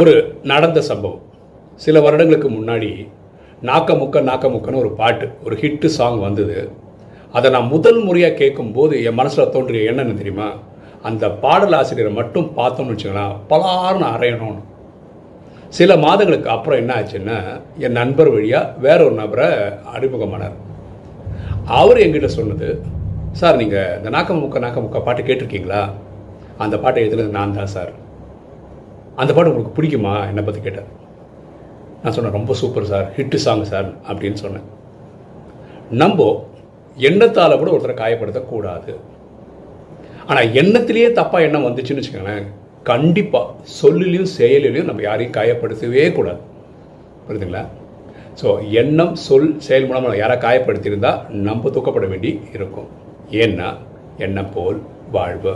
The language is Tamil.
ஒரு நடந்த சம்பவம். சில வருடங்களுக்கு முன்னாடி நாக்கமுக்க நாக்கமுக்கன்னு ஒரு பாட்டு ஒரு ஹிட்டு சாங் வந்தது. அதை நான் முதல் முறையாக கேட்கும்போது என் மனசில் தோன்றிய என்னென்னு தெரியுமா? அந்த பாடல் ஆசிரியரை மட்டும் பார்த்தோம்னு வச்சுக்கலாம் பலார்னு அரையணும்னு சில மாதங்களுக்கு அப்புறம் என்ன ஆச்சுன்னா என் நண்பர் வழியாக வேற ஒரு நபரை அறிமுகமானார். அவர் என்கிட்ட சொன்னது சார் நீங்கள் இந்த நாக்கமுக்க நாக்கமுக்க பாட்டு கேட்டிருக்கீங்களா? அந்த பாட்டை எழுதுனது நான் தான் சார். அந்த பாட்டு உங்களுக்கு பிடிக்குமா? என்னை பற்றி கேட்டார் நான் சொன்னேன் ரொம்ப super sir hit song sir அப்படின்னு சொன்னேன். நம்ம எண்ணத்தால் கூட ஒருத்தரை காயப்படுத்தக்கூடாது ஆனால் எண்ணத்திலேயே தப்பாக எண்ணம் வந்துச்சுன்னு வச்சுக்கோங்களேன் கண்டிப்பாக சொல்லிலையும் செயலிலையும் நம்ம யாரையும் காயப்படுத்தவே கூடாது. புரியுதுங்களா? ஸோ எண்ணம் சொல் செயல் மூலமாக நம்ம யாரை காயப்படுத்தியிருந்தால் நம்ம தூக்கப்பட வேண்டி இருக்கும். ஏன்னா எண்ணம் போல் வாழ்வு.